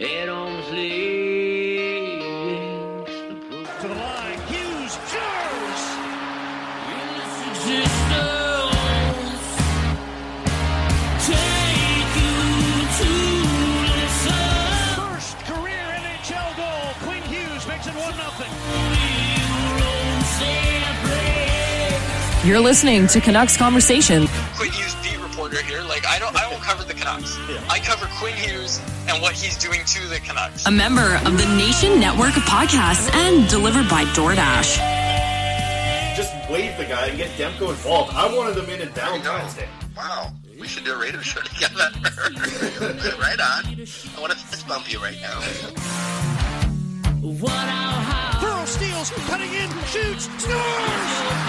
At arm's length. The To the line, Hughes, scores! existence. Take you to listen. First career NHL goal. Quinn Hughes makes it 1 0. You're listening to Canucks Conversation. I won't cover. I cover Quinn Hughes and what he's doing to the Canucks. A member of the Nation Network of Podcasts and delivered by DoorDash. just wave the guy and get Demko involved. I wanted them in in Valentine's Day. Wow, we should do a radio show together. right on. I want to fist bump you right now. Pearl steals, cutting in, shoots, scores!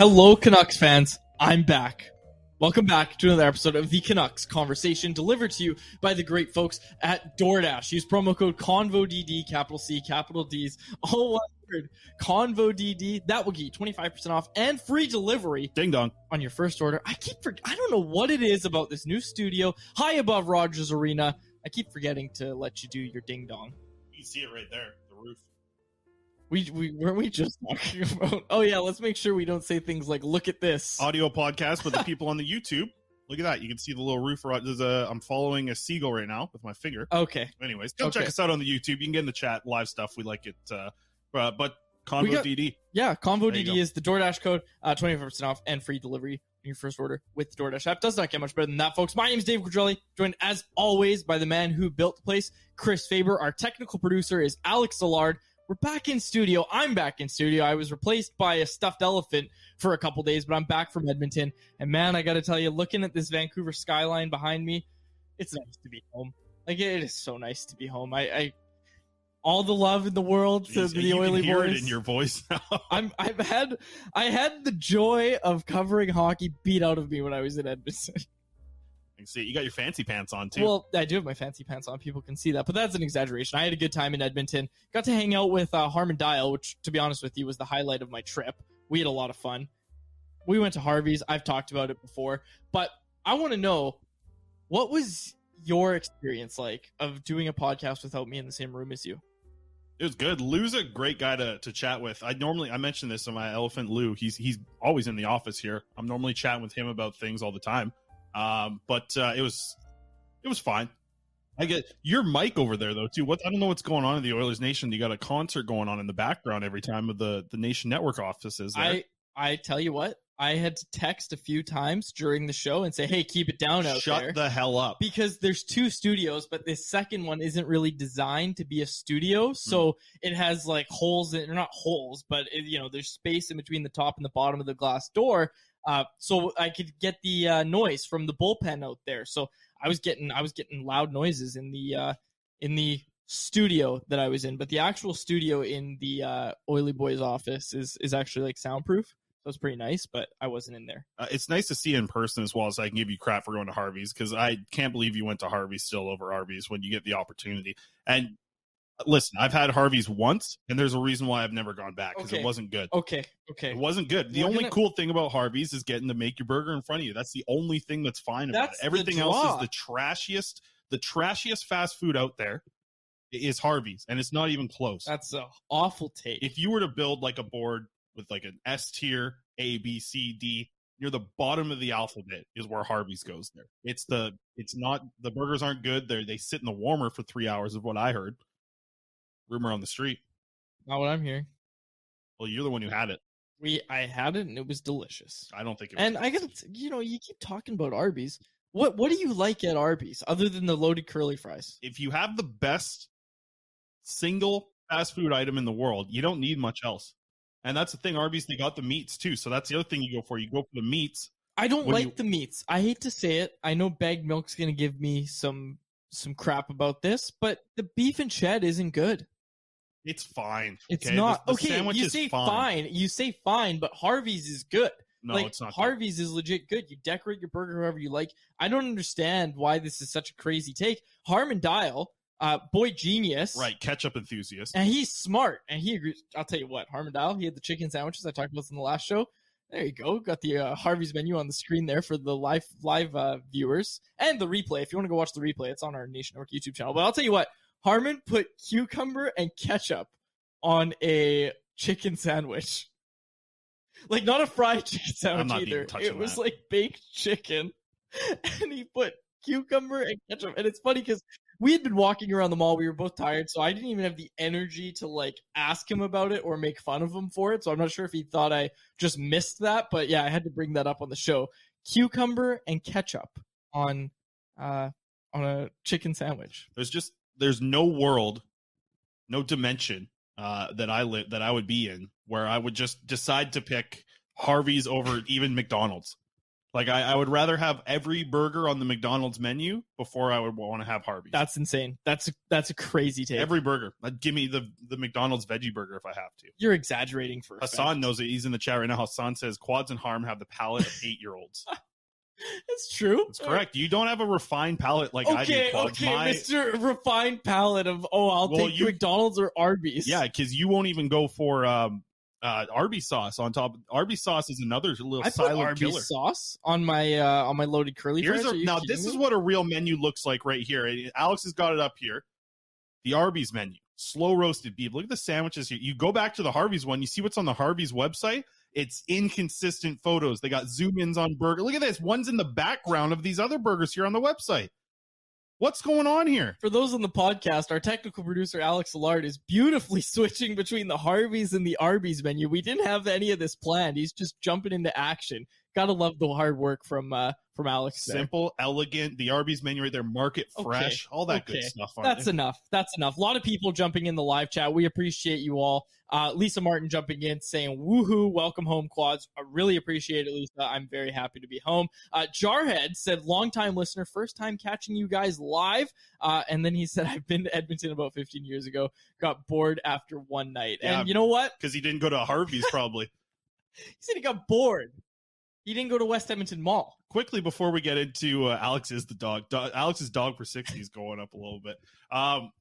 Hello, Canucks fans. I'm back. Welcome back to another episode of the Canucks Conversation delivered to you by the great folks at DoorDash. Use promo code CONVODD, capital C, capital D's, all one word, CONVODD. That will get you 25% off and free delivery Ding dong. on your first order. I keep, for- I don't know what it is about this new studio high above Rogers Arena. I keep forgetting to let you do your ding dong. You can see it right there, the roof. We, we weren't we just talking about? Oh yeah, let's make sure we don't say things like "Look at this." Audio podcast, but the people on the YouTube, look at that. You can see the little roof. ro- There's a, I'm following a seagull right now with my finger. Okay, Anyways, come check us out on the YouTube. You can get in the chat, live stuff. We like it. Uh, uh, but Convo got- DD. Yeah, Convo DD go. is the DoorDash code, uh, 25% off and free delivery on your first order with the DoorDash app. Does not get much better than that, folks. My name is Dave Quadrelli, joined as always by the man who built the place, Chris Faber. Our technical producer is Alex Szilard. We're back in studio. I'm back in studio. I was replaced by a stuffed elephant for a couple days, but I'm back from Edmonton. And man, I got to tell you, looking at this Vancouver skyline behind me, it's nice to be home. Like it is so nice to be home. I, I all the love in the world to Jeez, the you Oily can hear boys. it in your voice now. I'm I've had I had the joy of covering hockey beat out of me when I was in Edmonton. You see, you got your fancy pants on too. Well, I do have my fancy pants on. People can see that, but that's an exaggeration. I had a good time in Edmonton. Got to hang out with uh, Harman Dayal, which, to be honest with you, was the highlight of my trip. We had a lot of fun. We went to Harvey's. I've talked about it before, but I want to know what was your experience like of doing a podcast without me in the same room as you? It was good. Lou's a great guy to, to chat with. I normally I mentioned this in my elephant Lou. He's he's always in the office here. I'm normally chatting with him about things all the time. Um, but uh, it was it was fine. I get your mic over there though too. What I don't know what's going on in the Oilers Nation. You got a concert going on in the background every time of the the Nation Network offices. There. I I tell you what, I had to text a few times during the show and say, "Hey, keep it down out Shut there." the hell up. because there's two studios, but this second one isn't really designed to be a studio, so it has like holes in, or not holes, but it, you know, there's space in between the top and the bottom of the glass door, uh, so I could get the uh, noise from the bullpen out there. So I was getting, I was getting loud noises in the uh, in the studio that I was in, but the actual studio in the uh, Oily Boys office is is actually like soundproof, so it's pretty nice. But I wasn't in there. Uh, it's nice to see in person as well so I can give you crap for going to Harvey's because I can't believe you went to Harvey's still over Arby's when you get the opportunity. And listen, I've had Harvey's once, and there's a reason why I've never gone back because Okay. it wasn't good. Okay, okay. It wasn't good. The We're only gonna- cool thing about Harvey's is getting to make your burger in front of you. That's the only thing that's fine about That's it. Everything else is the trashiest. The trashiest fast food out there is Harvey's, and it's not even close. That's an awful take. if you were to build like a board with like an S tier, A, B, C, D, near the bottom of the alphabet is where Harvey's goes there. It's the it's not the burgers aren't good. They they sit in the warmer for three hours of what I heard. Rumor on the street. Not what I'm hearing. Well, you're the one who had it. We I had it and it was delicious. I don't think it was. And I got you know you keep talking about Arby's. What what do you like at Arby's other than the loaded curly fries? if you have the best single fast food item in the world, you don't need much else. And that's the thing. Arby's they got the meats too, so that's the other thing you go for. You go for the meats. I don't like you- the meats. I hate to say it. I know bagged milk's gonna give me some some crap about this, but the beef and shed isn't good. It's fine. It's okay? not The- the okay. You say fine. fine. You say fine, but Harvey's is good. No, like it's not. good. Harvey's is legit good. You decorate your burger however you like. I don't understand why this is such a crazy take. Harman Dayal, uh, boy genius, Right, ketchup enthusiast. And he's smart, and he agrees. I'll tell you what, Harman Dayal, he had the chicken sandwiches I talked about in the last show. There you go. Got the uh, Harvey's menu on the screen there for the live live uh, viewers and the replay. If you want to go watch the replay, it's on our Nation Network YouTube channel. But I'll tell you what, Harman put cucumber and ketchup on a chicken sandwich. Like not a fried chicken sandwich either. It was that. like baked chicken, and he put cucumber and ketchup. And it's funny because we had been walking around the mall. We were both tired, so I didn't even have the energy to like ask him about it or make fun of him for it. So I'm not sure if he thought I just missed that, but yeah, I had to bring that up on the show. Cucumber and ketchup on uh on a chicken sandwich. There's just there's no world, no dimension uh, that I live that I would be in where I would just decide to pick Harvey's over even McDonald's. Like I, I would rather have every burger on the McDonald's menu before I would want to have Harvey's. That's insane. That's a, that's a crazy take. every burger. Give me the the McDonald's veggie burger if I have to. You're exaggerating for. Hassan knows it. He's in the chat right now. Hassan says quads and harm have the palate of eight year olds. It's true. That's correct. You don't have a refined palate like I do. Okay, okay, My- Mr. Refined Palate of oh, I'll Well, take you- McDonald's or Arby's. Yeah, because you won't even go for um, uh, Arby's sauce on top. Arby's sauce is another little I put Arby's killer. sauce on my uh on my loaded curly Here's fries. a, now this me? is what a real menu looks like right here. Alex has got it up here. The Arby's menu, slow roasted beef. Look at the sandwiches here. You go back to the Harvey's one. You see what's on the Harvey's website. It's inconsistent photos. They got zoom ins on burger. Look at this. One's in the background of these other burgers here on the website. What's going on here? For those on the podcast, our technical producer Alex Allard is beautifully switching between the Harveys and the Arby's menu. We didn't have any of this planned. He's just jumping into action. Gotta love the hard work from uh from Alex. there. Simple, elegant. The Arby's menu right there, market fresh, all that good stuff. On That's it. enough. That's enough. A lot of people jumping in the live chat. We appreciate you all. Uh, Lisa Martin jumping in saying, woohoo, welcome home, quads. I really appreciate it, Lisa. I'm very happy to be home. Uh, Jarhead said, longtime listener, first time catching you guys live. Uh, and then he said, I've been to Edmonton about 15 years ago, got bored after one night. Yeah. And you know what? because he didn't go to Harvey's probably. He said he got bored. He didn't go to West Edmonton Mall. Quickly before we get into uh, Alex is the dog. Do- Alex's dog for sixty is going up a little bit. Um,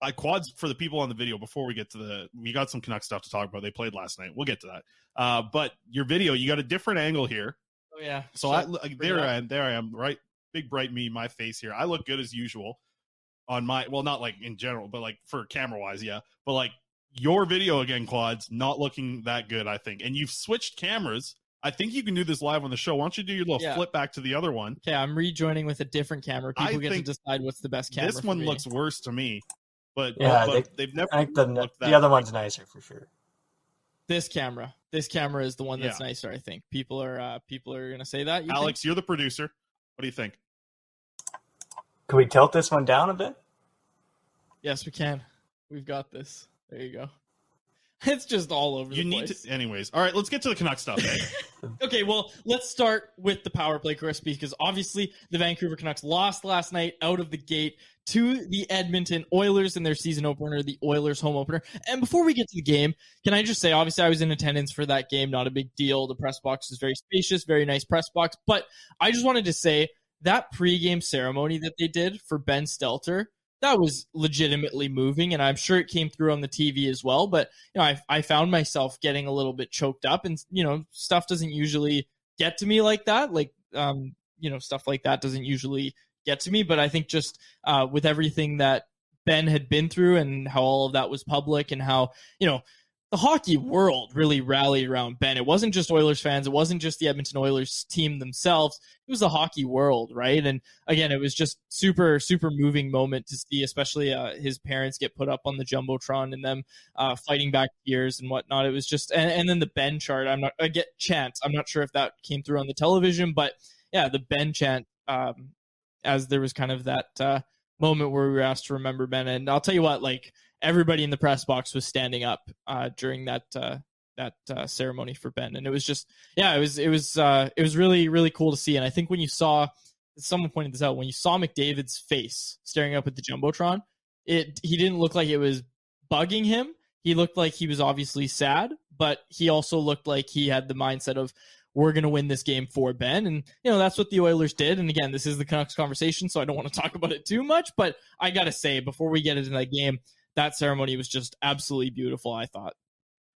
I quads for the people on the video before we get to the we got some Canuck stuff to talk about. They played last night. We'll get to that. Uh, but your video, you got a different angle here. Oh, yeah. So I like, there I am. There I am. Right, big bright me, my face here. I look good as usual on my well, not like in general, but like for camera wise, yeah. But like your video again, quads, not looking that good, I think. And you've switched cameras. I think you can do this live on the show. Why don't you do your little Yeah. flip back to the other one? Okay, I'm rejoining with a different camera. I People get to decide what's the best camera. this one me. looks worse to me, but Yeah, but they- have never. I think the looked that the other one's nicer for sure. this camera. This camera is the one that's Yeah. nicer. I think people are uh, people are gonna say that. You think? Alex, you're the producer. What do you think? Can we tilt this one down a bit? Yes, we can. We've got this. There you go. It's just all over. You the need place. to. Anyways, all right. Let's get to the Canuck stuff. eh? Okay, well, let's start with the power play, Crispy, because obviously the Vancouver Canucks lost last night out of the gate to the Edmonton Oilers in their season opener, the Oilers home opener. And before we get to the game, can I just say, obviously, I was in attendance for that game, not a big deal. The press box is very spacious, very nice press box. But I just wanted to say that pregame ceremony that they did for Ben Stelter. That was legitimately moving, and I'm sure it came through on the TV as well. But you know, I, I found myself getting a little bit choked up, and you know, stuff doesn't usually get to me like that. Like, um, you know, stuff like that doesn't usually get to me. But I think just uh, with everything that Ben had been through and how all of that was public, and how you know the hockey world really rallied around Ben. It wasn't just Oilers fans. It wasn't just the Edmonton Oilers team themselves. It was the hockey world, right? And again, it was just super, super moving moment to see, especially uh, his parents get put up on the jumbotron and them uh, fighting back tears and whatnot. It was just, and, and then the Ben chart. I'm not, I get chant. I'm not sure if that came through on the television, but yeah, the Ben chant. Um, as there was kind of that uh, moment where we were asked to remember Ben, and I'll tell you what, like everybody in the press box was standing up uh, during that uh, that uh, ceremony for Ben, and it was just yeah, it was it was uh, it was really really cool to see. And I think when you saw someone pointed this out, when you saw McDavid's face staring up at the jumbotron, it he didn't look like it was bugging him. He looked like he was obviously sad, but he also looked like he had the mindset of we're going to win this game for Ben. And, you know, that's what the Oilers did. And again, this is the Canucks conversation, so I don't want to talk about it too much. But I got to say, before we get into that game, that ceremony was just absolutely beautiful, I thought.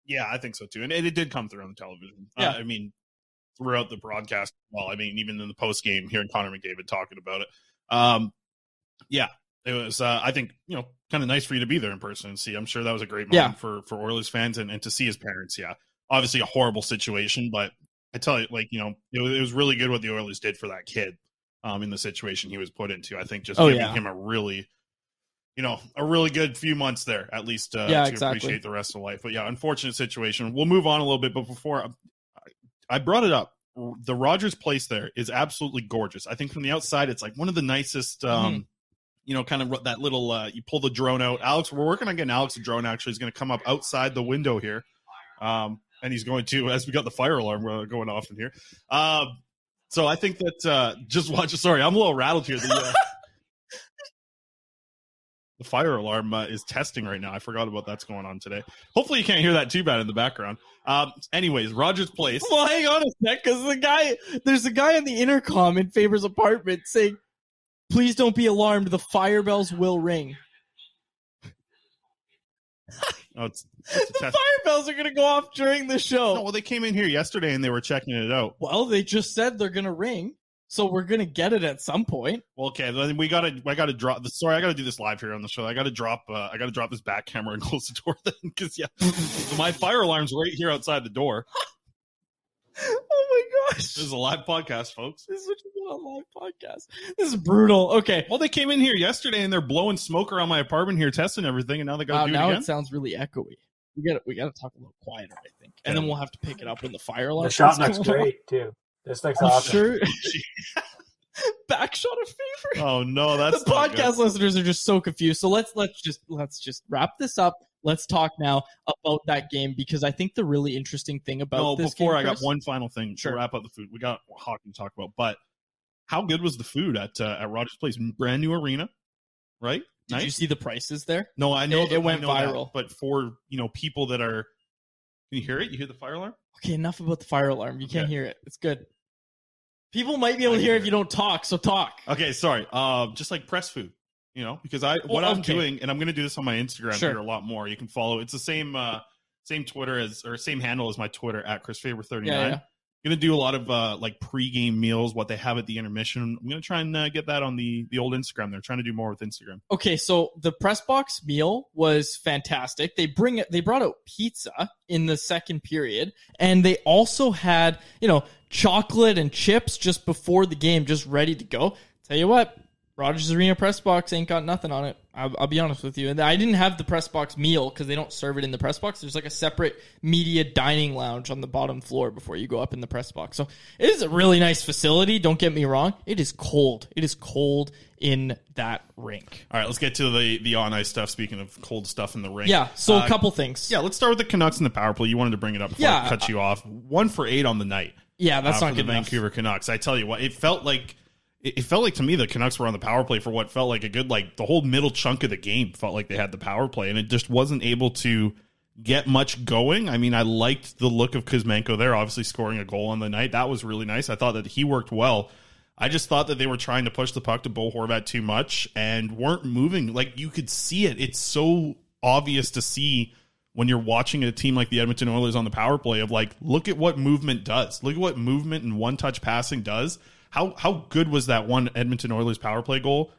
Yeah, I think so too, and it, it did come through on the television. Yeah. Uh, I mean, throughout the broadcast. Well, I mean, even in the post game, hearing Connor McDavid talking about it. Um, yeah, it was. Uh, I think you know, kind of nice for you to be there in person and see. I'm sure that was a great moment Yeah. for for Oilers fans and, and to see his parents. Yeah, obviously a horrible situation, but I tell you, like you know, it was, it was really good what the Oilers did for that kid. Um, in the situation he was put into, I think just Oh, giving yeah. him a really you know, a really good few months there, at least uh, Yeah, to exactly. appreciate the rest of life. But yeah, unfortunate situation. We'll move on a little bit, but before I, I brought it up, the Rogers place there is absolutely gorgeous. I think from the outside, it's like one of the nicest. Um, Mhm. You know, kind of that little. Uh, you pull the drone out. Alex, we're working on getting Alex a drone. Actually, is going to come up outside the window here, um, and he's going to as we got the fire alarm uh, going off in here. Um, so I think that uh, just watch. Sorry, I'm a little rattled here. The, uh, the fire alarm uh, is testing right now. I forgot about that's going on today. Hopefully, you can't hear that too bad in the background. Um, anyways, Rogers Place. Well, hang on a sec, because the guy, there's a guy on the intercom in Faber's apartment saying, "Please don't be alarmed. The fire bells will ring. Oh, it's, it's The fire bells are going to go off during the show." No, well, they came in here yesterday and they were checking it out. Well, they just said they're going to ring, so we're going to get it at some point. Well, okay, then we gotta, I gotta drop. The, sorry, I gotta do this live here on the show. I gotta drop, uh, I gotta drop this back camera and close the door then, because yeah, my fire alarm's right here outside the door. Oh my gosh, This is a live podcast, folks. this is what you get a live podcast. This is brutal. Okay, Well, they came in here yesterday and they're blowing smoke around my apartment here, testing everything, and now they gotta wow, do it now again. it sounds really echoey. We got. to we got to talk a little quieter, I think, and then we'll have to pick it up when the fire alarm. The shot comes looks on. great too. This makes I'm awesome. sure. Back shot of favor. Oh no, that's the not podcast good. listeners are just so confused. So let's let's just let's just wrap this up. Let's talk now about that game because I think the really interesting thing about No, this before game, I got Chris- one final thing Sure. to wrap up the food. We got hockey to talk about, but how good was the food at uh, at Rogers Place? Brand new arena, right? Did you see the prices there? No, I know It- that- it went know that, viral. but for you know people that are, can you hear it? You hear the fire alarm? Okay, enough about the fire alarm. You can't hear it. It's good. People might be able to hear if you don't talk, so talk. Okay, sorry. Uh, just like press food, you know, because I what Oh, I'm okay. doing, and I'm going to do this on my Instagram Sure. here a lot more. You can follow. It's the same uh, same Twitter as or same handle as my Twitter at Chris Faber thirty nine. Yeah, yeah. To do a lot of uh, like pregame meals, what they have at the intermission. I'm to try and uh, get that on the the old Instagram. They're trying to do more with Instagram. Okay, so the press box meal was fantastic. They bring it. They brought out pizza in the second period, and they also had you know chocolate and chips just before the game, just ready to go. Tell you what, Rogers Arena press box ain't got nothing on it. I'll, I'll be honest with you. And I didn't have the press box meal because they don't serve it in the press box. There's like a separate media dining lounge on the bottom floor before you go up in the press box. So it is a really nice facility. Don't get me wrong. It is cold. It is cold in that rink. All right, let's get to the the on ice stuff. Speaking of cold stuff in the rink, Yeah, so Uh, a couple things. Yeah, let's start with the Canucks and the power play. You wanted to bring it up before Yeah. I cut you off. One for eight on the night. Yeah, that's uh, not for good the enough. Vancouver Canucks. I tell you what, it felt like it felt like to me the Canucks were on the power play for what felt like a good like the whole middle chunk of the game felt like they had the power play and it just wasn't able to get much going. I mean, I liked the look of Kuzmenko there, obviously scoring a goal on the night. That was really nice. I thought that he worked well. I just thought that they were trying to push the puck to Bo Horvat too much and weren't moving. Like you could see it. It's so obvious to see when you're watching a team like the Edmonton Oilers on the power play of like, look at what movement does. Look at what movement and one touch passing does. How how good was that one Edmonton Oilers power play goal?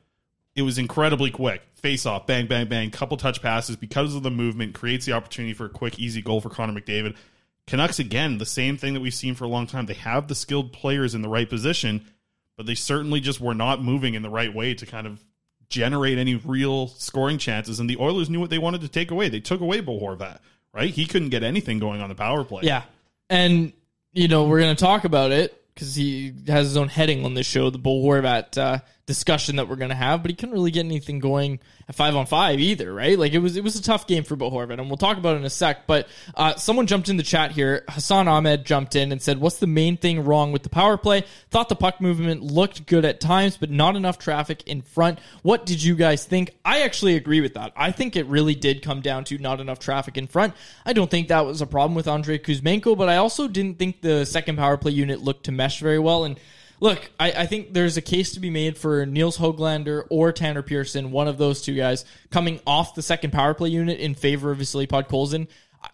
It was incredibly quick. Face off, bang, bang, bang, couple touch passes because of the movement, creates the opportunity for a quick, easy goal for Connor McDavid. Canucks again, the same thing that we've seen for a long time. They have the skilled players in the right position, but they certainly just were not moving in the right way to kind of generate any real scoring chances. And the Oilers knew what they wanted to take away. They took away Bo Horvat, right? He couldn't get anything going on the power play. Yeah. And, you know, we're going to talk about it because he has his own heading on this show, the Bo Horvat uh, discussion that we're going to have, but he couldn't really get anything going at five on five either, right? Like it was it was a tough game for Bo Horvat, and we'll talk about it in a sec. But uh, someone jumped in the chat here. Hassan Ahmed jumped in and said, "What's the main thing wrong with the power play? Thought the puck movement looked good at times, but not enough traffic in front. What did you guys think? I actually agree with that. I think it really did come down to not enough traffic in front. I don't think that was a problem with Andrey Kuzmenko, but I also didn't think the second power play unit looked to mesh very well and." Look, I, I think there's a case to be made for Nils Hoglander or Tanner Pearson, one of those two guys, coming off the second power play unit in favor of Vasily Podkolzin.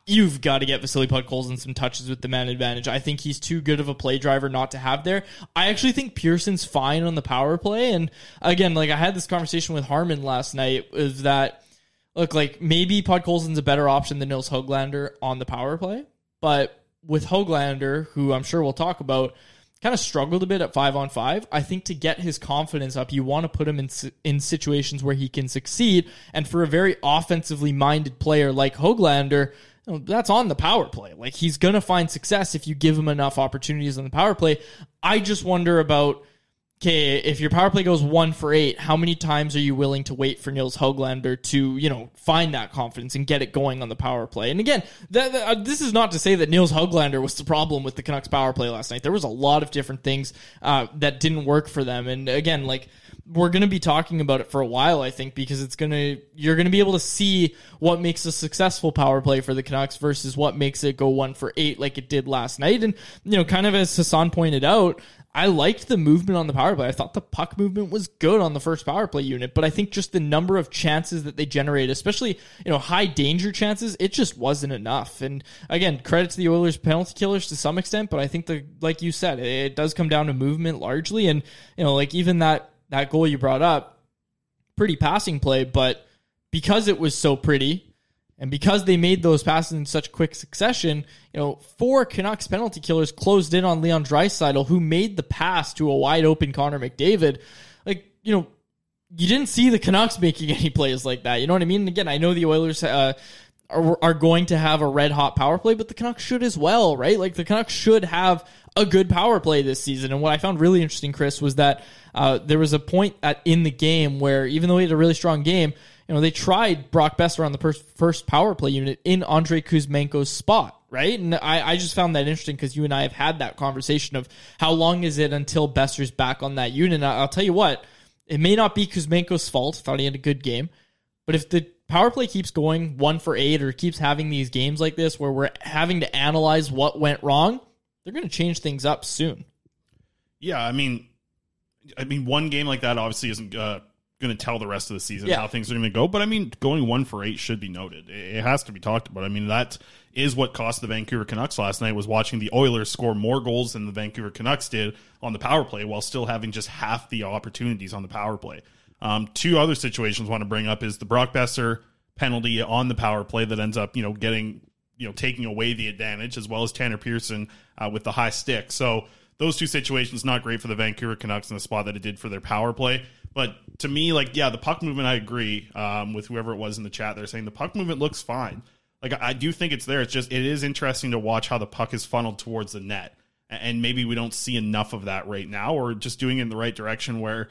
You've got to get Vasily Podkolzin some touches with the man advantage. I think he's too good of a play driver not to have there. I actually think Pearson's fine on the power play. And again, like I had this conversation with Harman last night, is that look like maybe Podkolzin's a better option than Nils Hoglander on the power play, but with Hoglander, who I'm sure we'll talk about, kind of struggled a bit at five on five. I think to get his confidence up, you want to put him in in situations where he can succeed. And for a very offensively minded player like Hoglander, that's on the power play. Like he's gonna find success if you give him enough opportunities on the power play. I just wonder about okay, if your power play goes one for eight, how many times are you willing to wait for Nils Hoglander to, you know, find that confidence and get it going on the power play? And again, uh, this is not to say that Nils Hoglander was the problem with the Canucks power play last night. There was a lot of different things uh, that didn't work for them. And again, like, we're going to be talking about it for a while, I think, because it's going to, you're going to be able to see what makes a successful power play for the Canucks versus what makes it go one for eight like it did last night. And, you know, kind of as Hassan pointed out, I liked the movement on the power play. I thought the puck movement was good on the first power play unit, but I think just the number of chances that they generated, especially, you know, high danger chances, it just wasn't enough. And again, credit to the Oilers penalty killers to some extent, but I think the like you said, it does come down to movement largely and, you know, like even that that goal you brought up, pretty passing play, but because it was so pretty, and because they made those passes in such quick succession, you know, four Canucks penalty killers closed in on Leon Draisaitl, who made the pass to a wide open Connor McDavid. Like, you know, you didn't see the Canucks making any plays like that. You know what I mean? And again, I know the Oilers uh, are, are going to have a red hot power play, but the Canucks should as well, right? Like the Canucks should have a good power play this season. And what I found really interesting, Chris, was that uh, there was a point at, in the game where even though he had a really strong game, you know, they tried Brock Boeser on the first, first power play unit in Andrey Kuzmenko's spot, right? And I, I just found that interesting because you and I have had that conversation of how long is it until Boeser's back on that unit. And I'll tell you what, it may not be Kuzmenko's fault. Thought he had a good game, but if the power play keeps going one for eight or keeps having these games like this where we're having to analyze what went wrong, they're going to change things up soon. Yeah, I mean, I mean, one game like that obviously isn't uh, going to tell the rest of the season Yeah. how things are going to go. But I mean, going one for eight should be noted. It, has to be talked about. I mean, that is what cost the Vancouver Canucks last night. Was watching the Oilers score more goals than the Vancouver Canucks did on the power play, while still having just half the opportunities on the power play. Um, two other situations I want to bring up is the Brock Boeser penalty on the power play that ends up, you know, getting, you know, taking away the advantage, as well as Tanner Pearson uh, with the high stick. So those two situations not great for the Vancouver Canucks in the spot that it did for their power play. But to me, like, yeah, the puck movement, I agree um, with whoever it was in the chat. They're saying the puck movement looks fine. Like, I do think it's there. It's just it is interesting to watch how the puck is funneled towards the net, and maybe we don't see enough of that right now, or just doing it in the right direction where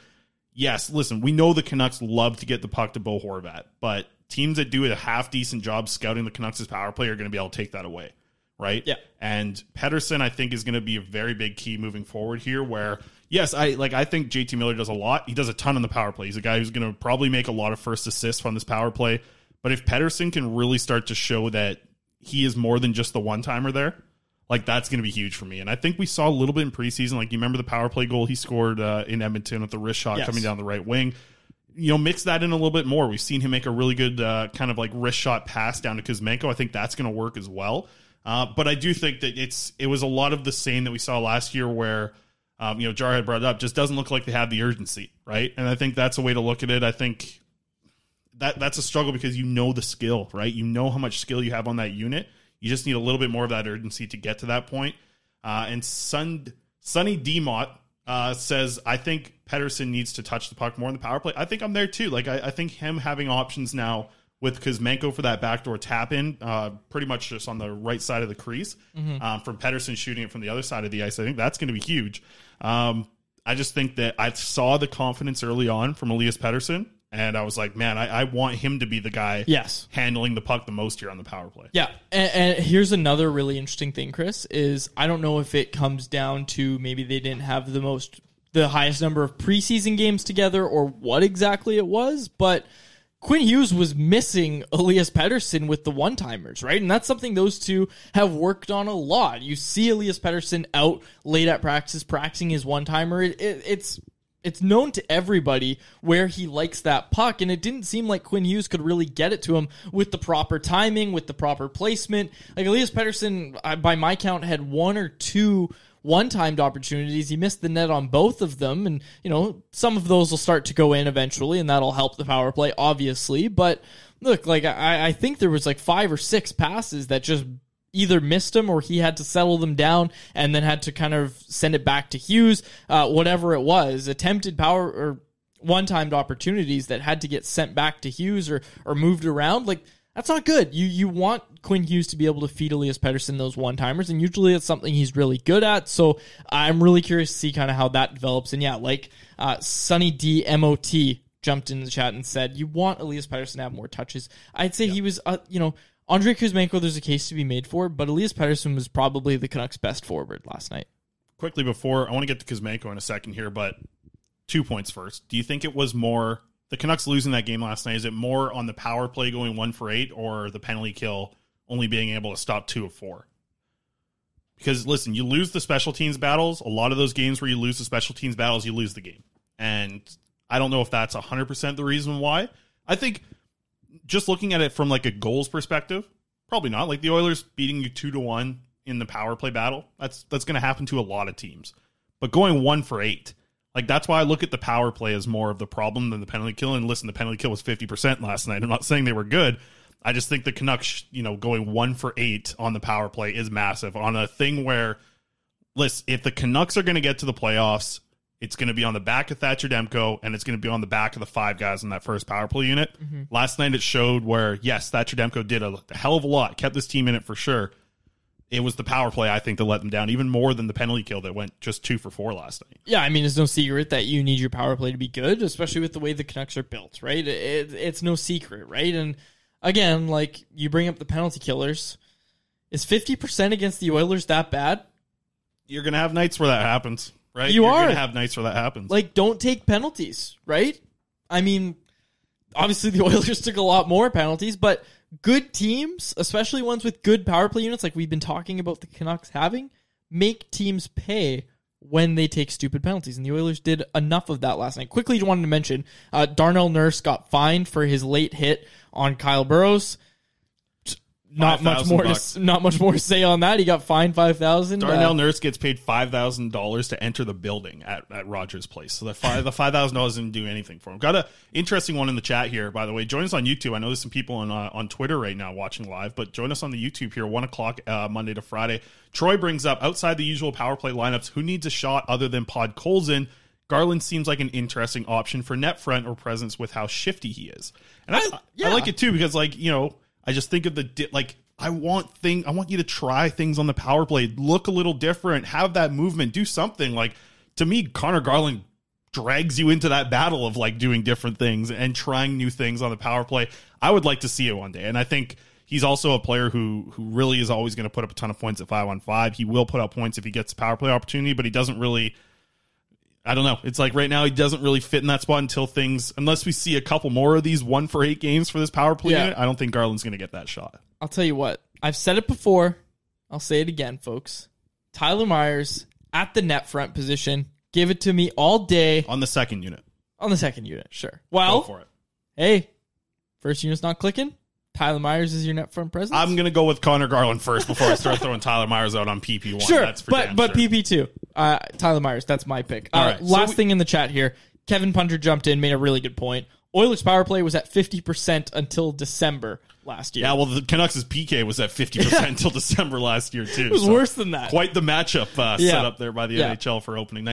yes, listen, we know the Canucks love to get the puck to Bo Horvat, but teams that do a half decent job scouting the Canucks' power play are going to be able to take that away, right? Yeah. And Pettersson, I think, is going to be a very big key moving forward here. Where yes, I like I think JT Miller does a lot. He does a ton on the power play. He's a guy who's going to probably make a lot of first assists on this power play. But if Pettersson can really start to show that he is more than just the one timer there, like that's going to be huge for me. And I think we saw a little bit in preseason. Like you remember the power play goal he scored uh, in Edmonton with the wrist shot Yes. coming down the right wing. You know, mix that in a little bit more. We've seen him make a really good uh, kind of like wrist shot pass down to Kuzmenko. I think that's going to work as well. Uh, but I do think that it's it was a lot of the same that we saw last year, where um, you know Jarhead brought up. Just doesn't look like they have the urgency, right? And I think that's a way to look at it. I think that that's a struggle because you know the skill, right? You know how much skill you have on that unit. You just need a little bit more of that urgency to get to that point. Uh, and Sun, Sonny Demott uh, says, I think Pettersson needs to touch the puck more in the power play. I think I'm there too. Like, I, I think him having options now with Kuzmenko for that backdoor tap in, uh, pretty much just on the right side of the crease, Mhm. um, from Pettersson shooting it from the other side of the ice. I think that's going to be huge. Um, I just think that I saw the confidence early on from Elias Pettersson, and I was like, man, I, I want him to be the guy Yes. handling the puck the most here on the power play. Yeah, and, and here's another really interesting thing, Chris. Is I don't know if it comes down to maybe they didn't have the most, the highest number of preseason games together, or what exactly it was, but Quinn Hughes was missing Elias Pettersson with the one timers, right? And that's something those two have worked on a lot. You see Elias Pettersson out late at practice practicing his one timer. It, it, it's it's known to everybody where he likes that puck, and it didn't seem like Quinn Hughes could really get it to him with the proper timing, with the proper placement. Like Elias Pettersson, by my count, had one or two one-timed opportunities. He missed the net on both of them, and you know some of those will start to go in eventually, and that'll help the power play, obviously. But look, like I, I think there was like five or six passes that just either missed him or he had to settle them down and then had to kind of send it back to Hughes, uh, whatever it was. Attempted power or one timed opportunities that had to get sent back to Hughes or, or moved around. Like, that's not good. You you want Quinn Hughes to be able to feed Elias Pettersson those one timers, and usually it's something he's really good at. So I'm really curious to see kind of how that develops. And yeah, like uh, Sunny D MOT jumped in the chat and said, "You want Elias Pettersson to have more touches." I'd say he was, uh, you know, Andrey Kuzmenko. There's a case to be made for, but Elias Pettersson was probably the Canucks' best forward last night. quickly before I want to get to Kuzmenko in a second here, but two points first. Do you think it was more the Canucks losing that game last night? Is it more on the power play going one for eight, or the penalty kill only being able to stop two of four? Because listen, you lose the special teams battles. A lot of those games where you lose the special teams battles, you lose the game, and I don't know if that's hundred percent the reason why. I think just looking at it from like a goals perspective, probably not. Like the Oilers beating you two to one in the power play battle, that's that's going to happen to a lot of teams. But going one for eight, like that's why I look at the power play as more of the problem than the penalty kill. And listen, the penalty kill was fifty percent last night. I'm not saying they were good. I just think the Canucks, you know, going one for eight on the power play is massive on a thing where, listen, if the Canucks are going to get to the playoffs, it's going to be on the back of Thatcher Demko and it's going to be on the back of the five guys in that first power play unit. Mhm. Last night it showed where, yes, Thatcher Demko did a hell of a lot, kept this team in it for sure. It was the power play I think that let them down even more than the penalty kill that went just two for four last night. Yeah, I mean, it's no secret that you need your power play to be good, especially with the way the Canucks are built, right? It, it's no secret, right? And again, like you bring up the penalty killers, is fifty percent against the Oilers that bad? You're gonna have nights where that happens, right? You You're are. gonna have nights where that happens. Like, don't take penalties, right? I mean, obviously the Oilers took a lot more penalties, but good teams, especially ones with good power play units, like we've been talking about the Canucks having, make teams pay when they take stupid penalties. And the Oilers did enough of that last night. Quickly wanted to mention uh, Darnell Nurse got fined for his late hit on Kyle Burroughs. Not much more bucks. s- not much more to say on that. He got fined five thousand. uh, Darnell Nurse gets paid five thousand dollars to enter the building at, at Rogers Place. So the five the five thousand dollars didn't do anything for him. Got a interesting one in the chat here, by the way. Join us on YouTube. I know there's some people on uh, on Twitter right now watching live, but join us on the YouTube here, one o'clock uh, Monday to Friday. Troy brings up outside the usual power play lineups, who needs a shot other than Podkolzin? Garland seems like an interesting option for net front or presence with how shifty he is, and I, I like it too because like you know I just think of the di- like I want thing I want you to try things on the power play, look a little different, have that movement, do something. Like to me, Conor Garland drags you into that battle of like doing different things and trying new things on the power play. I would like to see it one day, and I think he's also a player who who really is always going to put up a ton of points at five on five. He will put up points if he gets a power play opportunity, but he doesn't really. I don't know. It's like right now he doesn't really fit in that spot until things, unless we see a couple more of these one for eight games for this power play Yeah. unit. I don't think Garland's going to get that shot. I'll tell you what. I've said it before. I'll say it again, folks. Tyler Myers at the net front position. Give it to me all day on the second unit. On the second unit, sure. Well, Go for it. Hey, first unit's not clicking. Tyler Myers is your net front presence. I'm going to go with Conor Garland first before I start throwing Tyler Myers out on PP1. sure, That's for but but sure. PP two. Uh, Tyler Myers. That's my pick. Uh, All right, so last we- thing in the chat here. Kevin Punter jumped in, made a really good point. Oilers power play was at fifty percent until December last year. Yeah, well, the Canucks' PK was at 50% until December last year, too. It was worse than that. Quite the matchup uh, Yeah. set up there by the Yeah. NHL for opening night.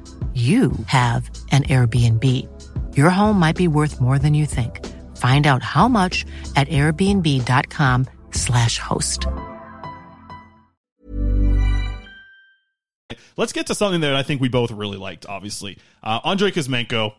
you have an Airbnb. Your home might be worth more than you think. Find out how much at airbnb.com/slash host. Let's get to something that I think we both really liked, obviously. Uh, Andrey Kuzmenko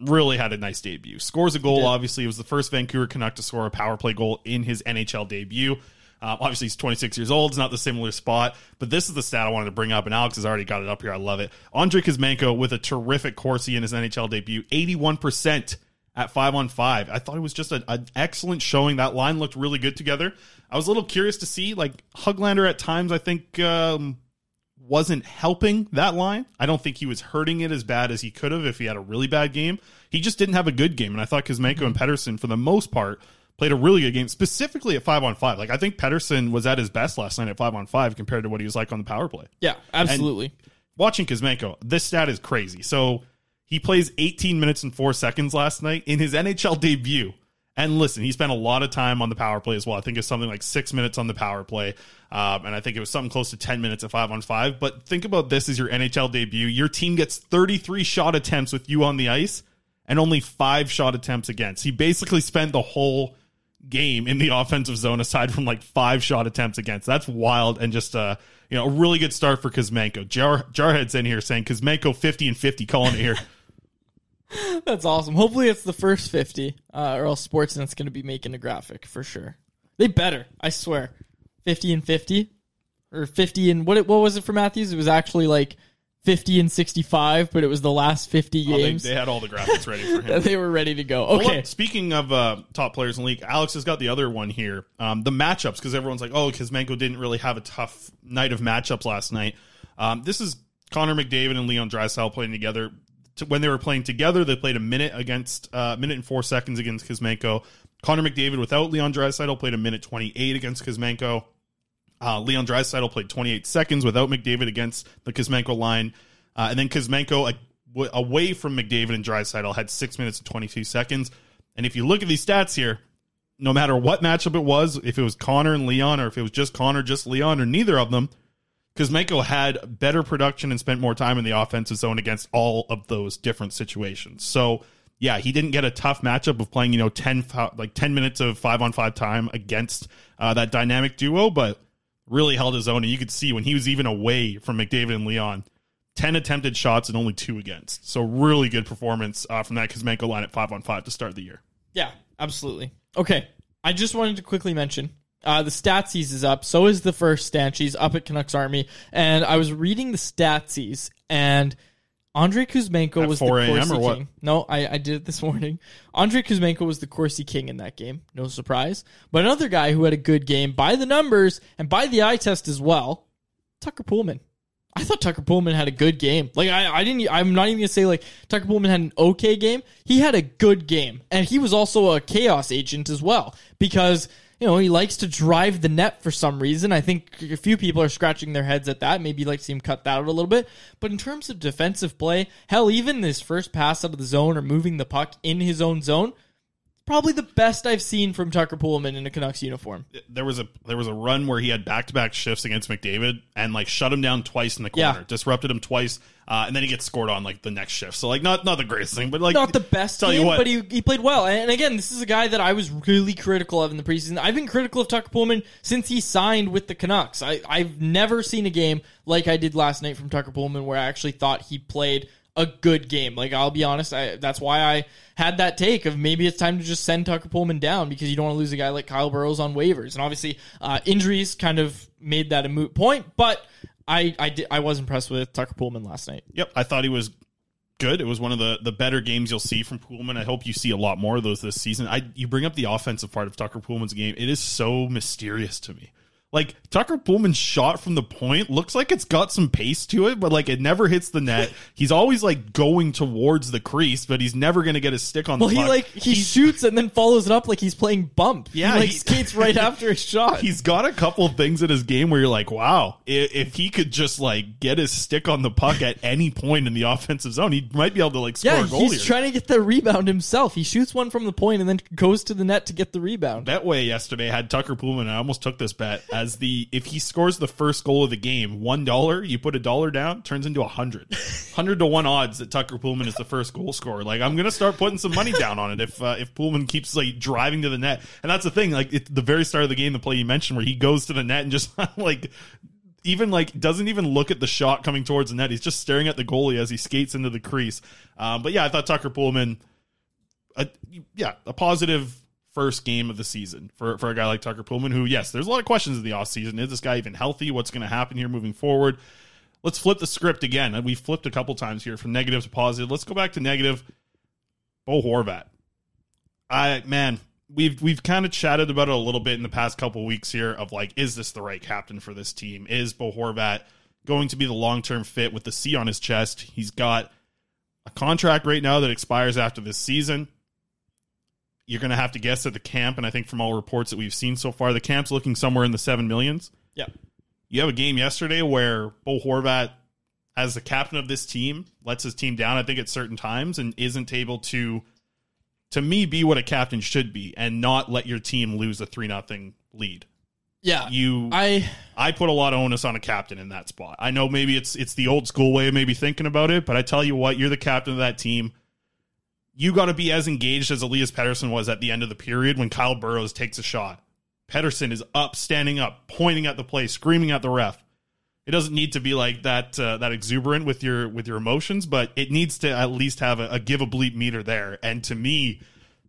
really had a nice debut. Scores a goal, obviously. It was the first Vancouver Canuck to score a power play goal in his NHL debut. Um, obviously, he's 26 years old. It's not the similar spot, but this is the stat I wanted to bring up, and Alex has already got it up here. I love it. Andrey Kuzmenko with a terrific Corsi in his NHL debut, 81% at 5 on 5. I thought it was just a- an excellent showing. That line looked really good together. I was a little curious to see, like, Hoglander at times, I think, um, wasn't helping that line. I don't think he was hurting it as bad as he could have if he had a really bad game. He just didn't have a good game, and I thought Kuzmenko and Pettersson, for the most part, played a really good game, specifically at five on five. Like I think Pettersson was at his best last night at five on five compared to what he was like on the power play. Yeah, absolutely. And watching Kuzmenko, this stat is crazy. So he plays 18 minutes and four seconds last night in his NHL debut. And listen, he spent a lot of time on the power play as well. I think it's something like six minutes on the power play. Um, and I think it was something close to 10 minutes at five on five. But think about this as your NHL debut. Your team gets 33 shot attempts with you on the ice and only five shot attempts against. He basically spent the whole game in the offensive zone aside from like five shot attempts against. That's wild and just uh you know a really good start for Kuzmenko. Jar Jarhead's in here saying Kuzmenko 50 and 50 calling it here. That's awesome. Hopefully, it's the first 50, uh, or else Sportsnet's going to be making a graphic for sure. They better, I swear. 50 and 50? Or 50 and what, It, what was it for Matthews? It was actually like 50 and 65, but it was the last 50 Oh, they, games. they had all the graphics ready for him. that they were ready to go. Well, Okay. look, speaking of uh, top players in the league, Alex has got the other one here. Um, the matchups, because everyone's like, oh, Kuzmenko didn't really have a tough night of matchups last night. Um, this is Connor McDavid and Leon Draisaitl playing together. When they were playing together, they played a minute against uh, minute and four seconds against Kuzmenko. Connor McDavid without Leon Draisaitl played a minute twenty eight against Kuzmenko. Uh, Leon Draisaitl played 28 seconds without McDavid against the Kuzmenko line. Uh, and then Kuzmenko, away from McDavid and Draisaitl, had 6 minutes and 22 seconds. And if you look at these stats here, no matter what matchup it was, if it was Connor and Leon, or if it was just Connor, just Leon, or neither of them, Kuzmenko had better production and spent more time in the offensive zone against all of those different situations. So, yeah, he didn't get a tough matchup of playing, you know, 10 like 10 minutes of 5 on 5 time against uh, that dynamic duo, but really held his own and you could see when he was even away from McDavid and Leon, 10 attempted shots and only 2 against. So, really good performance uh, from that Kuzmenko line at 5 on 5 to start the year. Yeah, absolutely. Okay, I just wanted to quickly mention uh, the Statsies is up. So is the first Stanchies up at Canucks Army. And I was reading the Statsies, and Andrey Kuzmenko At was 4 the a.m. Corsi or what? King. No, I, I did it this morning. Andrey Kuzmenko was the Corsi King in that game. No surprise. But another guy who had a good game by the numbers and by the eye test as well, Tucker Poolman. I thought Tucker Poolman had a good game. Like I, I didn't. I'm not even gonna say like Tucker Poolman had an okay game. He had a good game, and he was also a chaos agent as well because you know he likes to drive the net for some reason. I think a few people are scratching their heads at that. Maybe you'd like to see him cut that out a little bit. But in terms of defensive play, hell, even this first pass out of the zone or moving the puck in his own zone, probably the best I've seen from Tucker Poolman in a Canucks uniform. there was a there was a run where he had back to back shifts against McDavid and like shut him down twice in the corner, Yeah. disrupted him twice, uh, and then he gets scored on like the next shift. So like not not the greatest thing, but like not the best Tell game, you what, but he, he played well. And again, this is a guy that I was really critical of in the preseason. I've been critical of Tucker Poolman since he signed with the Canucks. I, I've never seen a game like I did last night from Tucker Poolman where I actually thought he played a good game. Like I'll be honest, I, that's why I had that take of maybe it's time to just send Tucker Poolman down because you don't want to lose a guy like Kyle Burroughs on waivers. And obviously, uh, injuries kind of made that a moot point. But I I, I was impressed with Tucker Poolman last night. Yep, I thought he was good. It was one of the the better games you'll see from Poolman. I hope you see a lot more of those this season. I you bring up the offensive part of Tucker Poolman's game. It is so mysterious to me. Like Tucker Poolman's shot from the point looks like it's got some pace to it, but like it never hits the net. He's always like going towards the crease, but he's never going to get his stick on Well, the he puck. like he shoots and then follows it up like he's playing bump. Yeah, he, like he- skates right after his shot. He's got a couple of things in his game where you're like, wow, if, if he could just like get his stick on the puck at any point in the offensive zone, he might be able to like score yeah, a goal he's here. trying to get the rebound himself. He shoots one from the point and then goes to the net to get the rebound. That way yesterday had Tucker Poolman. I almost took this bet as the if he scores the first goal of the game, one dollar, you put a dollar down, turns into a hundred. Hundred to one odds that Tucker Poolman is the first goal scorer. Like I'm gonna start putting some money down on it if uh, if Poolman keeps like driving to the net. And that's the thing. Like at the very start of the game, the play you mentioned where he goes to the net and just like even like doesn't even look at the shot coming towards the net. He's just staring at the goalie as he skates into the crease. Um, but yeah, I thought Tucker Poolman, a, yeah, a positive first game of the season for, for a guy like Tucker Poolman, who, yes, there's a lot of questions in the offseason. Is this guy even healthy? What's going to happen here moving forward? Let's flip the script again. We flipped a couple times here from negative to positive. Let's go back to negative. Bo Horvat. I man, we've we've kind of chatted about it a little bit in the past couple weeks here of like, is this the right captain for this team? Is Bo Horvat going to be the long term fit with the C on his chest? He's got a contract right now that expires after this season. You're going to have to guess at the camp, and I think from all reports that we've seen so far, the camp's looking somewhere in the seven millions. Yeah. You have a game yesterday where Bo Horvat, as the captain of this team, lets his team down, I think, at certain times and isn't able to to me be what a captain should be and not let your team lose a 3 nothing lead. Yeah. You I I put a lot of onus on a captain in that spot. I know maybe it's it's the old school way of maybe thinking about it, but I tell you what, you're the captain of that team. You got to be as engaged as Elias Pettersson was at the end of the period when Kyle Burroughs takes a shot. Pettersson is up, standing up, pointing at the play, screaming at the ref. It doesn't need to be like that uh, that exuberant with your with your emotions, but it needs to at least have a, a give a bleep meter there. And to me,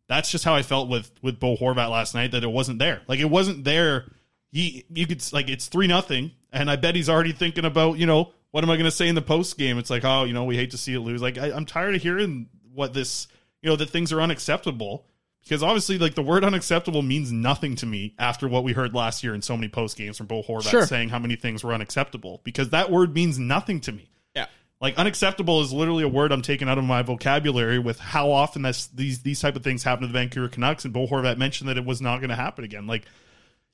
that's just how I felt with with Bo Horvat last night. That it wasn't there. Like it wasn't there. He you could like it's three nothing, and I bet he's already thinking about you know what am I going to say in the post game. It's like oh you know we hate to see it lose. Like I, I'm tired of hearing what this you know that things are unacceptable because obviously like the word unacceptable means nothing to me after what we heard last year in so many post games from Bo Horvat Sure. saying how many things were unacceptable because that word means nothing to me. Yeah. Like unacceptable is literally a word I'm taking out of my vocabulary with how often that's these these type of things happen to the Vancouver Canucks and Bo Horvat mentioned that it was not going to happen again. Like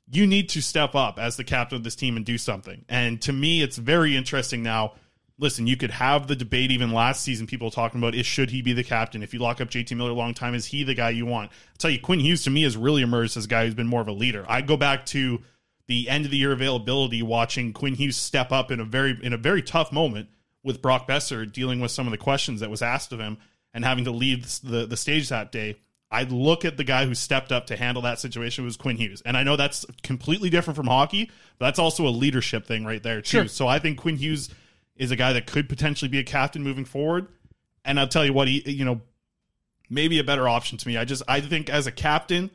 you need to step up as the captain of this team and do something. And to me, it's very interesting now. Listen, you could have the debate even last season, people talking about is should he be the captain? If you lock up JT Miller a long time, is he the guy you want? I'll tell you, Quinn Hughes to me has really emerged as a guy who's been more of a leader. I go back to the end of the year availability, watching Quinn Hughes step up in a very in a very tough moment with Brock Boeser dealing with some of the questions that was asked of him and having to leave the the stage that day. I look at the guy who stepped up to handle that situation was Quinn Hughes. And I know that's completely different from hockey, but that's also a leadership thing right there too. Sure. So I think Quinn Hughes is a guy that could potentially be a captain moving forward. And I'll tell you what, he you know, maybe a better option to me. I just I think as a captain,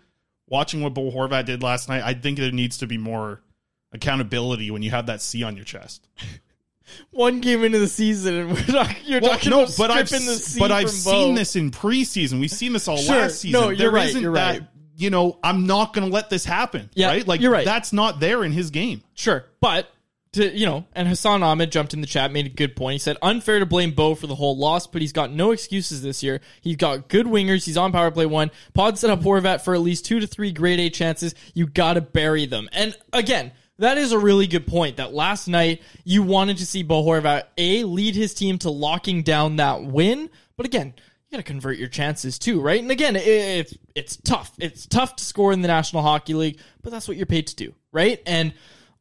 watching what Bo Horvat did last night, I think there needs to be more accountability when you have that C on your chest. one game into the season and we're not, you're Well, talking no, about but I've the C but I've seen this in preseason. We've seen this all Sure. last season. No, you're There right, isn't you're that, right. You know, I'm not going to let this happen. Yeah, right. Like you're right. That's not there in his game. Sure, but to you know, and Hassan Ahmed jumped in the chat, made a good point. He said unfair to blame Bo for the whole loss, but he's got no excuses this year. He's got good wingers. He's on power play one. Pod set up Horvat for at least two to three grade A chances. You got to bury them. And again. That is a really good point. That last night you wanted to see Bo Horvat a lead his team to locking down that win, but again, you got to convert your chances too, right? And again, it, it's it's tough. It's tough to score in the National Hockey League, but that's what you're paid to do, right? And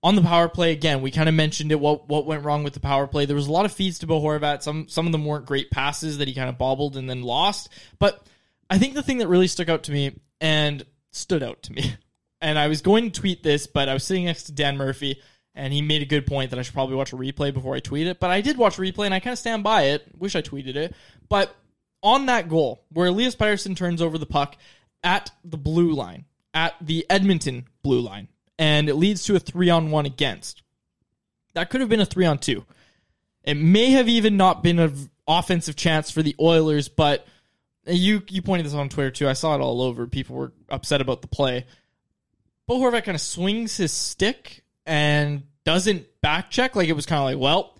on the power play, again, we kind of mentioned it. What what went wrong with the power play? There was a lot of feeds to Bo Horvat. Some some of them weren't great passes that he kind of bobbled and then lost. But I think the thing that really stuck out to me and stood out to me, and I was going to tweet this, but I was sitting next to Dan Murphy, and he made a good point that I should probably watch a replay before I tweet it. But I did watch a replay, and I kind of stand by it. Wish I tweeted it, but on that goal where Elias Pettersson turns over the puck at the blue line, at the Edmonton blue line, and it leads to a three on one against. That could have been a three on two. It may have even not been an offensive chance for the Oilers, but eh, you you pointed this on Twitter too. I saw it all over. People were upset about the play. Bo Horvat kind of swings his stick and doesn't back check. Like it was kind of like, well,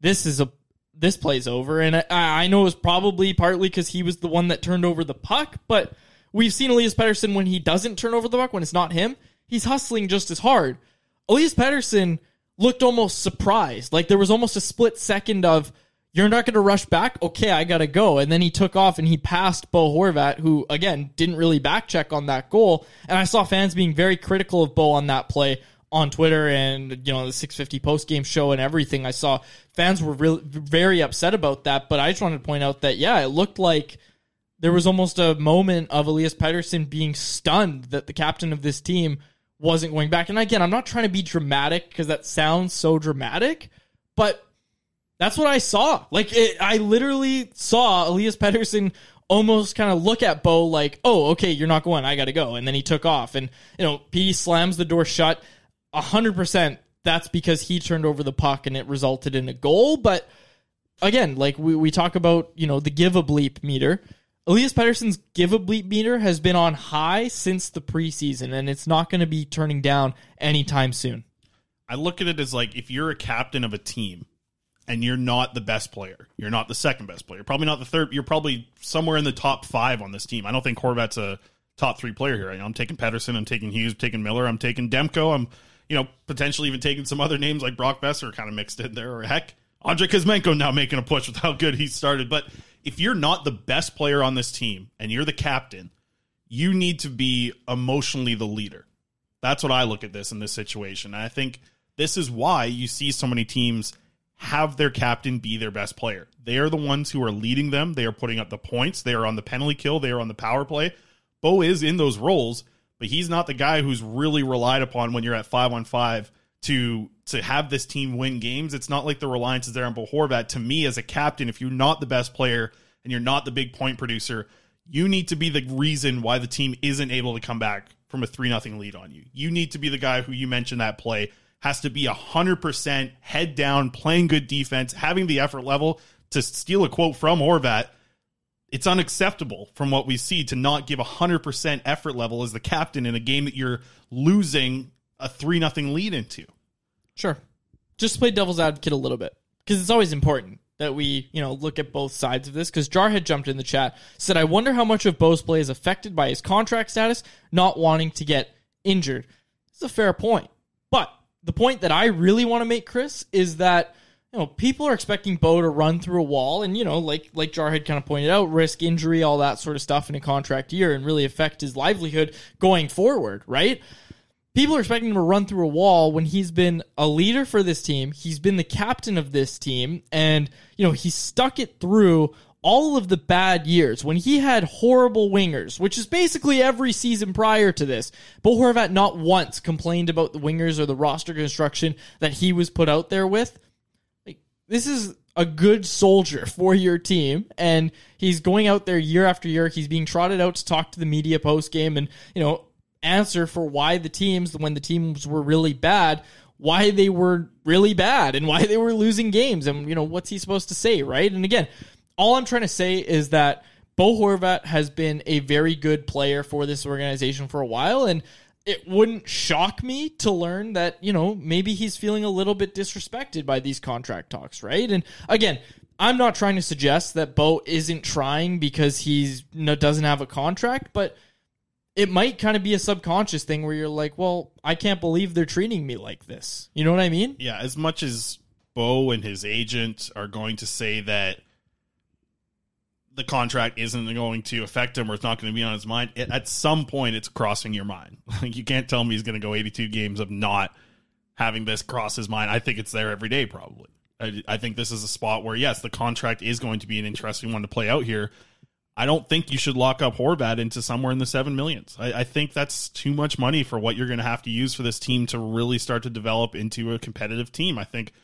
this is a this play's over. And I, I know it was probably partly because he was the one that turned over the puck, but we've seen Elias Pettersson when he doesn't turn over the puck, when it's not him, he's hustling just as hard. Elias Pettersson looked almost surprised. Like there was almost a split second of, you're not going to rush back? Okay, I got to go. And then he took off and he passed Bo Horvat, who, again, didn't really back check on that goal. And I saw fans being very critical of Bo on that play on Twitter and, you know, the 650 post game show and everything. I saw fans were really very upset about that. But I just wanted to point out that, yeah, it looked like there was almost a moment of Elias Pettersson being stunned that the captain of this team wasn't going back. And again, I'm not trying to be dramatic because that sounds so dramatic, but that's what I saw. Like, it, I literally saw Elias Pettersson almost kind of look at Bo like, oh, okay, you're not going. I got to go. And then he took off. And, you know, PD slams the door shut. 100% that's because he turned over the puck and it resulted in a goal. But again, like we, we talk about, you know, the give a bleep meter. Elias Pettersson's give a bleep meter has been on high since the preseason, and it's not going to be turning down anytime soon. I look at it as like if you're a captain of a team and you're not the best player, you're not the second best player, probably not the third, you're probably somewhere in the top five on this team. I don't think Horvat's a top three player here. I'm taking Pettersson, I'm taking Hughes, I'm taking Miller, I'm taking Demko, I'm you know potentially even taking some other names like Brock Boeser kind of mixed in there, or heck, Andrey Kuzmenko now making a push with how good he started. But if you're not the best player on this team and you're the captain, you need to be emotionally the leader. That's what I look at this in this situation. And I think this is why you see so many teams have their captain be their best player. They are the ones who are leading them. They are putting up the points. They are on the penalty kill. They are on the power play. Bo is in those roles, but he's not the guy who's really relied upon when you're at five on five to to have this team win games. It's not like the reliance is there on Bo Horvat. To me, as a captain, if you're not the best player and you're not the big point producer, you need to be the reason why the team isn't able to come back from a three nothing lead on you. You need to be the guy who you mentioned that play has to be hundred percent head down, playing good defense, having the effort level. To steal a quote from Horvat, it's unacceptable from what we see to not give 100% effort level as the captain in a game that you're losing a 3 nothing lead into. Sure. Just play devil's advocate a little bit because it's always important that we, you know, look at both sides of this because Jarhead jumped in the chat, said, I wonder how much of Bo's play is affected by his contract status, not wanting to get injured. It's a fair point. But the point that I really want to make, Chris, is that you know, people are expecting Bo to run through a wall and, you know, like like Jarhead kind of pointed out, risk injury, all that sort of stuff in a contract year and really affect his livelihood going forward, right? People are expecting him to run through a wall when he's been a leader for this team. He's been the captain of this team and, you know, he stuck it through all of the bad years when he had horrible wingers, which is basically every season prior to this. Bo Horvat not once complained about the wingers or the roster construction that he was put out there with this is a good soldier for your team and he's going out there year after year he's being trotted out to talk to the media post game and you know answer for why the teams when the teams were really bad why they were really bad and why they were losing games and you know what's he supposed to say right and again all i'm trying to say is that Bo Horvat has been a very good player for this organization for a while and it wouldn't shock me to learn that, you know, maybe he's feeling a little bit disrespected by these contract talks, right? And again, I'm not trying to suggest that Bo isn't trying because he's doesn't have a contract, but it might kind of be a subconscious thing where you're like, well, I can't believe they're treating me like this. You know what I mean? Yeah, as much as Bo and his agent are going to say that the contract isn't going to affect him or it's not going to be on his mind, it, at some point it's crossing your mind. Like you can't tell me he's going to go 82 games of not having this cross his mind. I think it's there every day, probably. I, I think this is a spot where, yes, the contract is going to be an interesting one to play out here. I don't think you should lock up Horvat into somewhere in the seven millions. I, I think that's too much money for what you're going to have to use for this team to really start to develop into a competitive team. I think –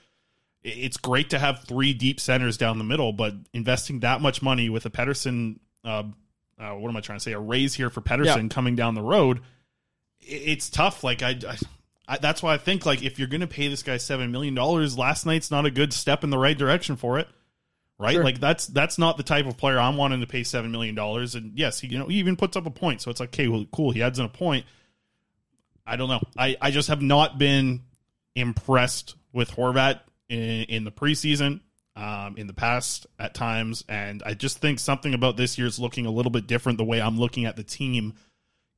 it's great to have three deep centers down the middle, but investing that much money with a Pettersson, uh, uh, what am I trying to say? A raise here for Pettersson yeah. coming down the road, it's tough. Like I, I, I, that's why I think like if you're going to pay this guy seven million dollars, last night's not a good step in the right direction for it, right? Sure. Like that's that's not the type of player I'm wanting to pay seven million dollars. And yes, he you know he even puts up a point, so it's like okay, well, cool. He adds in a point. I don't know. I I just have not been impressed with Horvat in, in the preseason, um, in the past at times, and I just think something about this year is looking a little bit different. The way I'm looking at the team,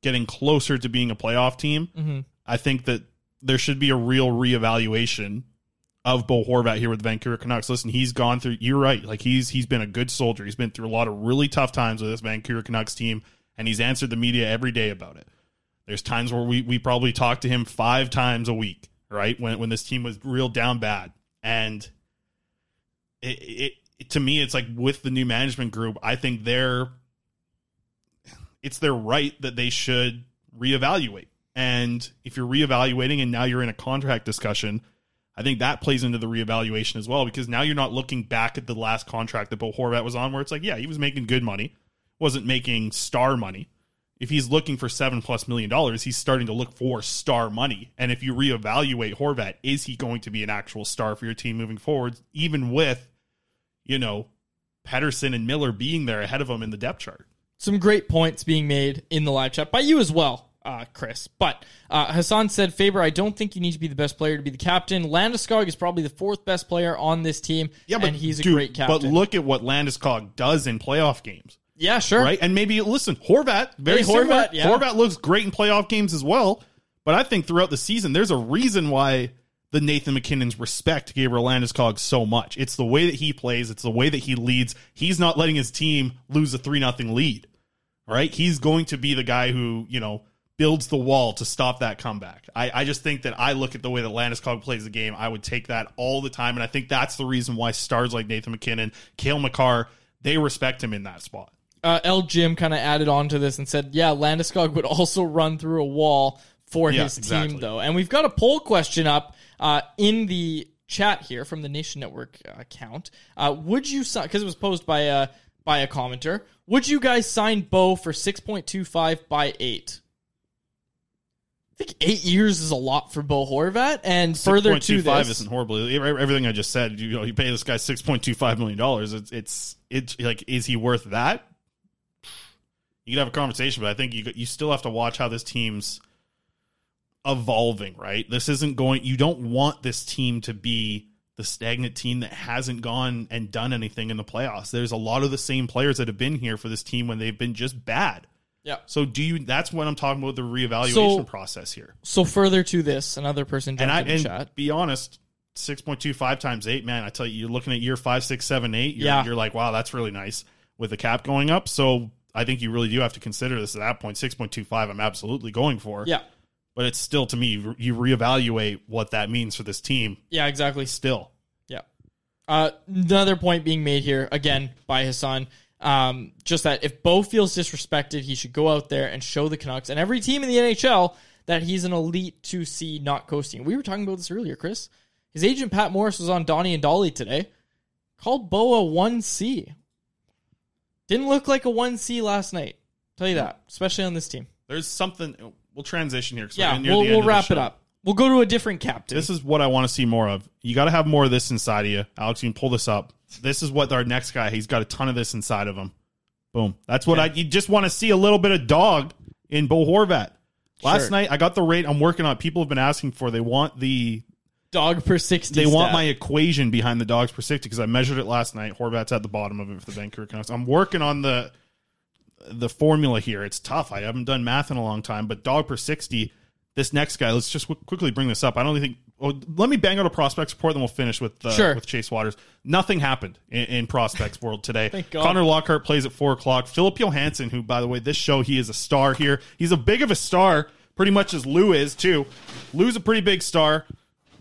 getting closer to being a playoff team. Mm-hmm. I think that there should be a real reevaluation of Bo Horvat here with the Vancouver Canucks. Listen, he's gone through. You're right. Like he's he's been a good soldier. He's been through a lot of really tough times with this Vancouver Canucks team, and he's answered the media every day about it. There's times where we we probably talk to him five times a week, right? When when this team was real down bad, and it, it to me it's like with the new management group i think they're it's their right that they should reevaluate and if you're reevaluating and now you're in a contract discussion i think that plays into the reevaluation as well because now you're not looking back at the last contract that Bo Horvat was on where it's like yeah he was making good money wasn't making star money if he's looking for seven plus million dollars, he's starting to look for star money. And if you reevaluate Horvat, is he going to be an actual star for your team moving forward, even with, you know, Pettersson and Miller being there ahead of him in the depth chart? Some great points being made in the live chat by you as well, uh, Chris. But uh, Hassan said, Faber, I don't think you need to be the best player to be the captain. Landeskog is probably the fourth best player on this team, yeah, but and he's dude, a great captain. But look at what Landeskog does in playoff games. Yeah, sure. Right? And maybe listen, Horvat, very hey, Horvat, yeah. Horvat looks great in playoff games as well. But I think throughout the season, there's a reason why the Nathan MacKinnon's respect Gabriel Landeskog so much. It's the way that he plays, it's the way that he leads. He's not letting his team lose a 3 nothing lead. Right? He's going to be the guy who, you know, builds the wall to stop that comeback. I, I just think that I look at the way that Landeskog plays the game, I would take that all the time. And I think that's the reason why stars like Nathan MacKinnon, Cale Makar, they respect him in that spot. Uh, L. Jim kind of added on to this and said, yeah, Landeskog would also run through a wall for Yeah, his exactly. team, though. And we've got a poll question up uh, in the chat here from the Nation Network account. Uh, would you sign, because it was posed by a, by a commenter, would you guys sign Bo for 6.25 by 8? I think eight years is a lot for Bo Horvat, and further to 6.25 this, isn't horrible. Everything I just said, you know, you pay this guy six point two five million dollars. It's it's it's like, is he worth that? You could have a conversation, but I think you you still have to watch how this team's evolving. Right, this isn't going. You don't want this team to be the stagnant team that hasn't gone and done anything in the playoffs. There's a lot of the same players that have been here for this team when they've been just bad. Yeah. So do you? That's what I'm talking about the reevaluation So- process here. So further to this, another person and I in the and chat. be honest, six point two five times eight, man. I tell you, you're looking at year five, six, seven, eight. You're, Yeah. you're like, wow, that's really nice with the cap going up. So I think you really do have to consider this at that point. Six point two five, I'm absolutely going for. Yeah. but it's still to me, you reevaluate what that means for this team. Yeah, exactly. Still, Yeah. Uh, another point being made here again by Hassan. Um, just that if Bo feels disrespected, he should go out there and show the Canucks and every team in the NHL that he's an elite 2C, not coasting. We were talking about this earlier, Chris. His agent Pat Morris was on Donnie and Dhali today. Called Bo a 1C. Didn't look like a 1C last night. Tell you that, especially on this team. there's something. We'll transition here. we're Yeah, we'll, the we'll wrap it up. We'll go to a different captain. This is what I want to see more of. You got to have more of this inside of you. Alex, you can pull this up. This is what our next guy, he's got a ton of this inside of him. Boom. That's what I, you just want to see a little bit of dog in Bo Horvat. Last Sure. night, I got the rate I'm working on. People have been asking for, they want the, dog per 60. they want my equation behind the dogs per 60 because I measured it last night. Horvat's at the bottom of it for the Vancouver Canucks. I'm working on the, the formula here. It's tough. I haven't done math in a long time, but dog per 60, this next guy, let's just quick- quickly bring this up. I don't think, oh, let me bang out a prospects report, then we'll finish with, uh, Sure. with Chase Wouters. Nothing happened in, in prospects world today. Thank God. Connor Lockhart plays at four o'clock. Philip Johansson, who, by the way, this show, he is a star here. He's a big of a star, pretty much as Lou is, too. Lou's a pretty big star,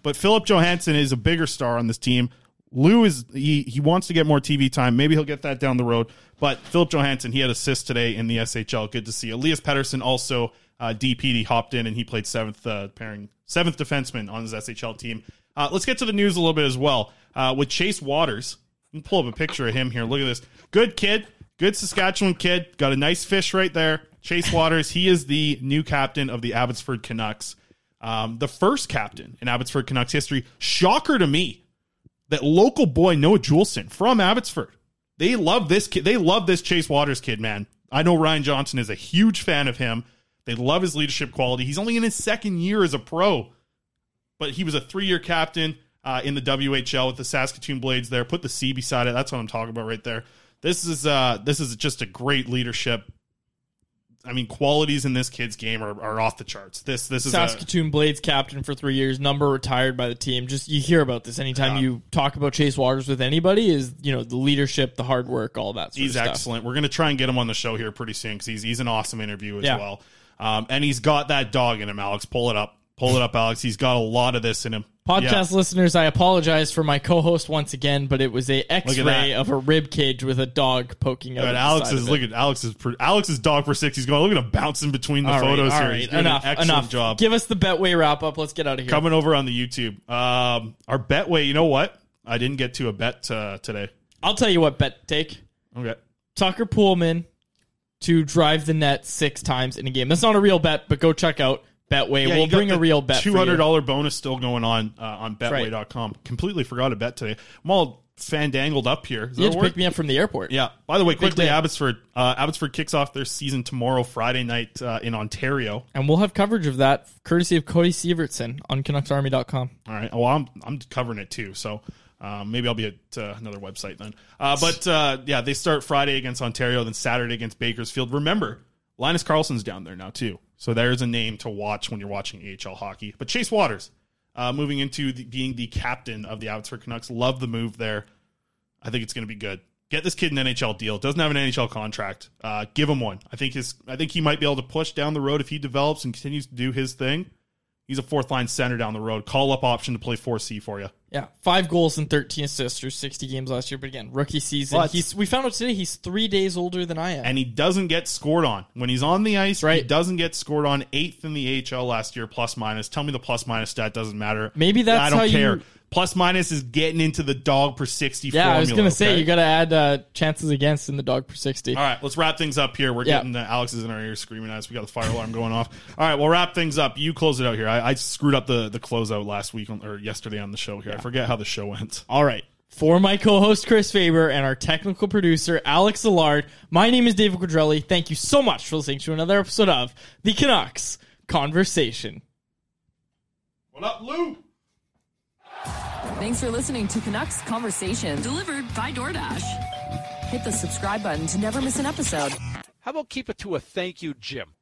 but Philip Johansson is a bigger star on this team. Lou is he he wants to get more TV time. Maybe he'll get that down the road. But Philip Johansson, he had assists today in the SHL. Good to see. Elias Pettersson also uh, DP. He hopped in and he played seventh uh, pairing seventh defenseman on his SHL team. Uh, let's get to the news a little bit as well uh, with Chase Wouters. Pull up a picture of him here. Look at this. Good kid. Good Saskatchewan kid. Got a nice fish right there. Chase Wouters. He is the new captain of the Abbotsford Canucks. Um, the first captain in Abbotsford Canucks history. Shocker to me that local boy Noah Juulsen from Abbotsford. They love this kid. They love this Chase Wouters kid, man. I know Ryan Johnson is a huge fan of him. They love his leadership quality. He's only in his second year as a pro, but he was a three-year captain uh, in the WHL with the Saskatoon Blades. There, put the C beside it. That's what I'm talking about right there. This is uh, this is just a great leadership. I mean, qualities in this kid's game are, are off the charts. This this is a, Saskatoon Blades captain for three years, number retired by the team. Just you hear about this anytime Yeah. you talk about Chase Wouters with anybody. Is you know the leadership, the hard work, all that. He's excellent. We're going to try and get him on the show here pretty soon because he's he's an awesome interview as Yeah. well. Um, and he's got that dog in him, Alex. Pull it up, pull it up, Alex. He's got a lot of this in him. Podcast Yeah. listeners, I apologize for my co-host once again, but it was a X-ray of a rib cage with a dog poking out. The Alex is look at Alex's pr- Alex's dog for six. He's going. Look at him bouncing between the All right, photos all here. right, enough, enough. job. Give us the Betway wrap up. Let's get out of here. Coming over on the YouTube. Um, our Betway. You know what? I didn't get to a bet uh, today. I'll tell you what bet take. Okay. Tucker Poolman to drive the net six times in a game. That's not a real bet, but go check out Betway. Yeah, we'll bring a real bet. Two hundred dollar bonus still going on uh, on right. Betway.com. Completely forgot a bet today. I'm all fandangled up here. Is You that had to pick me up from the airport. Yeah. By the way, quickly. Abbotsford. Uh, Abbotsford kicks off their season tomorrow, Friday night uh, in Ontario. And we'll have coverage of that courtesy of Cody Severtson on CanucksArmy.com. All right. Well, I'm I'm covering it too, so um, maybe I'll be at uh, another website then. Uh, but uh, yeah, they start Friday against Ontario, then Saturday against Bakersfield. Remember, Linus Karlsson's down there now too, so there's a name to watch when you're watching AHL hockey. But Chase Wouters, uh, moving into the, being the captain of the Abbotsford Canucks. Love the move there. I think it's going to be good. Get this kid an NHL deal. Doesn't have an NHL contract. Uh, give him one. I think his. I think he might be able to push down the road if he develops and continues to do his thing. He's a fourth line center down the road. Call up option to play four C for you. Yeah, five goals and thirteen assists through sixty games last year. But again, rookie season. But- he's we found out today he's three days older than I am. and he doesn't get scored on when he's on the ice. He Right. doesn't get scored on. Eighth in the AHL last year, plus minus. Tell me the plus minus stat doesn't matter. Maybe that's I don't how you- care. Plus minus is getting into the dog per sixty. yeah, I was formula, gonna say okay? you got to add uh, chances against in the dog per sixty. All right, let's wrap things up here. We're Yeah. getting the Alex is in our ears screaming at us. We got the fire alarm going off. All right, we'll wrap things up. You close it out here. I, I screwed up the the closeout last week on, or yesterday on the show here. I forget how the show went. All right. For my co-host Chris Faber and our technical producer Alex Allard, my name is David Quadrelli. Thank you so much for listening to another episode of the Canucks Conversation. What up, Lou? Thanks for listening to Canucks Conversation. Delivered by DoorDash. Hit the subscribe button to never miss an episode. How about keep it to a thank you, Jim?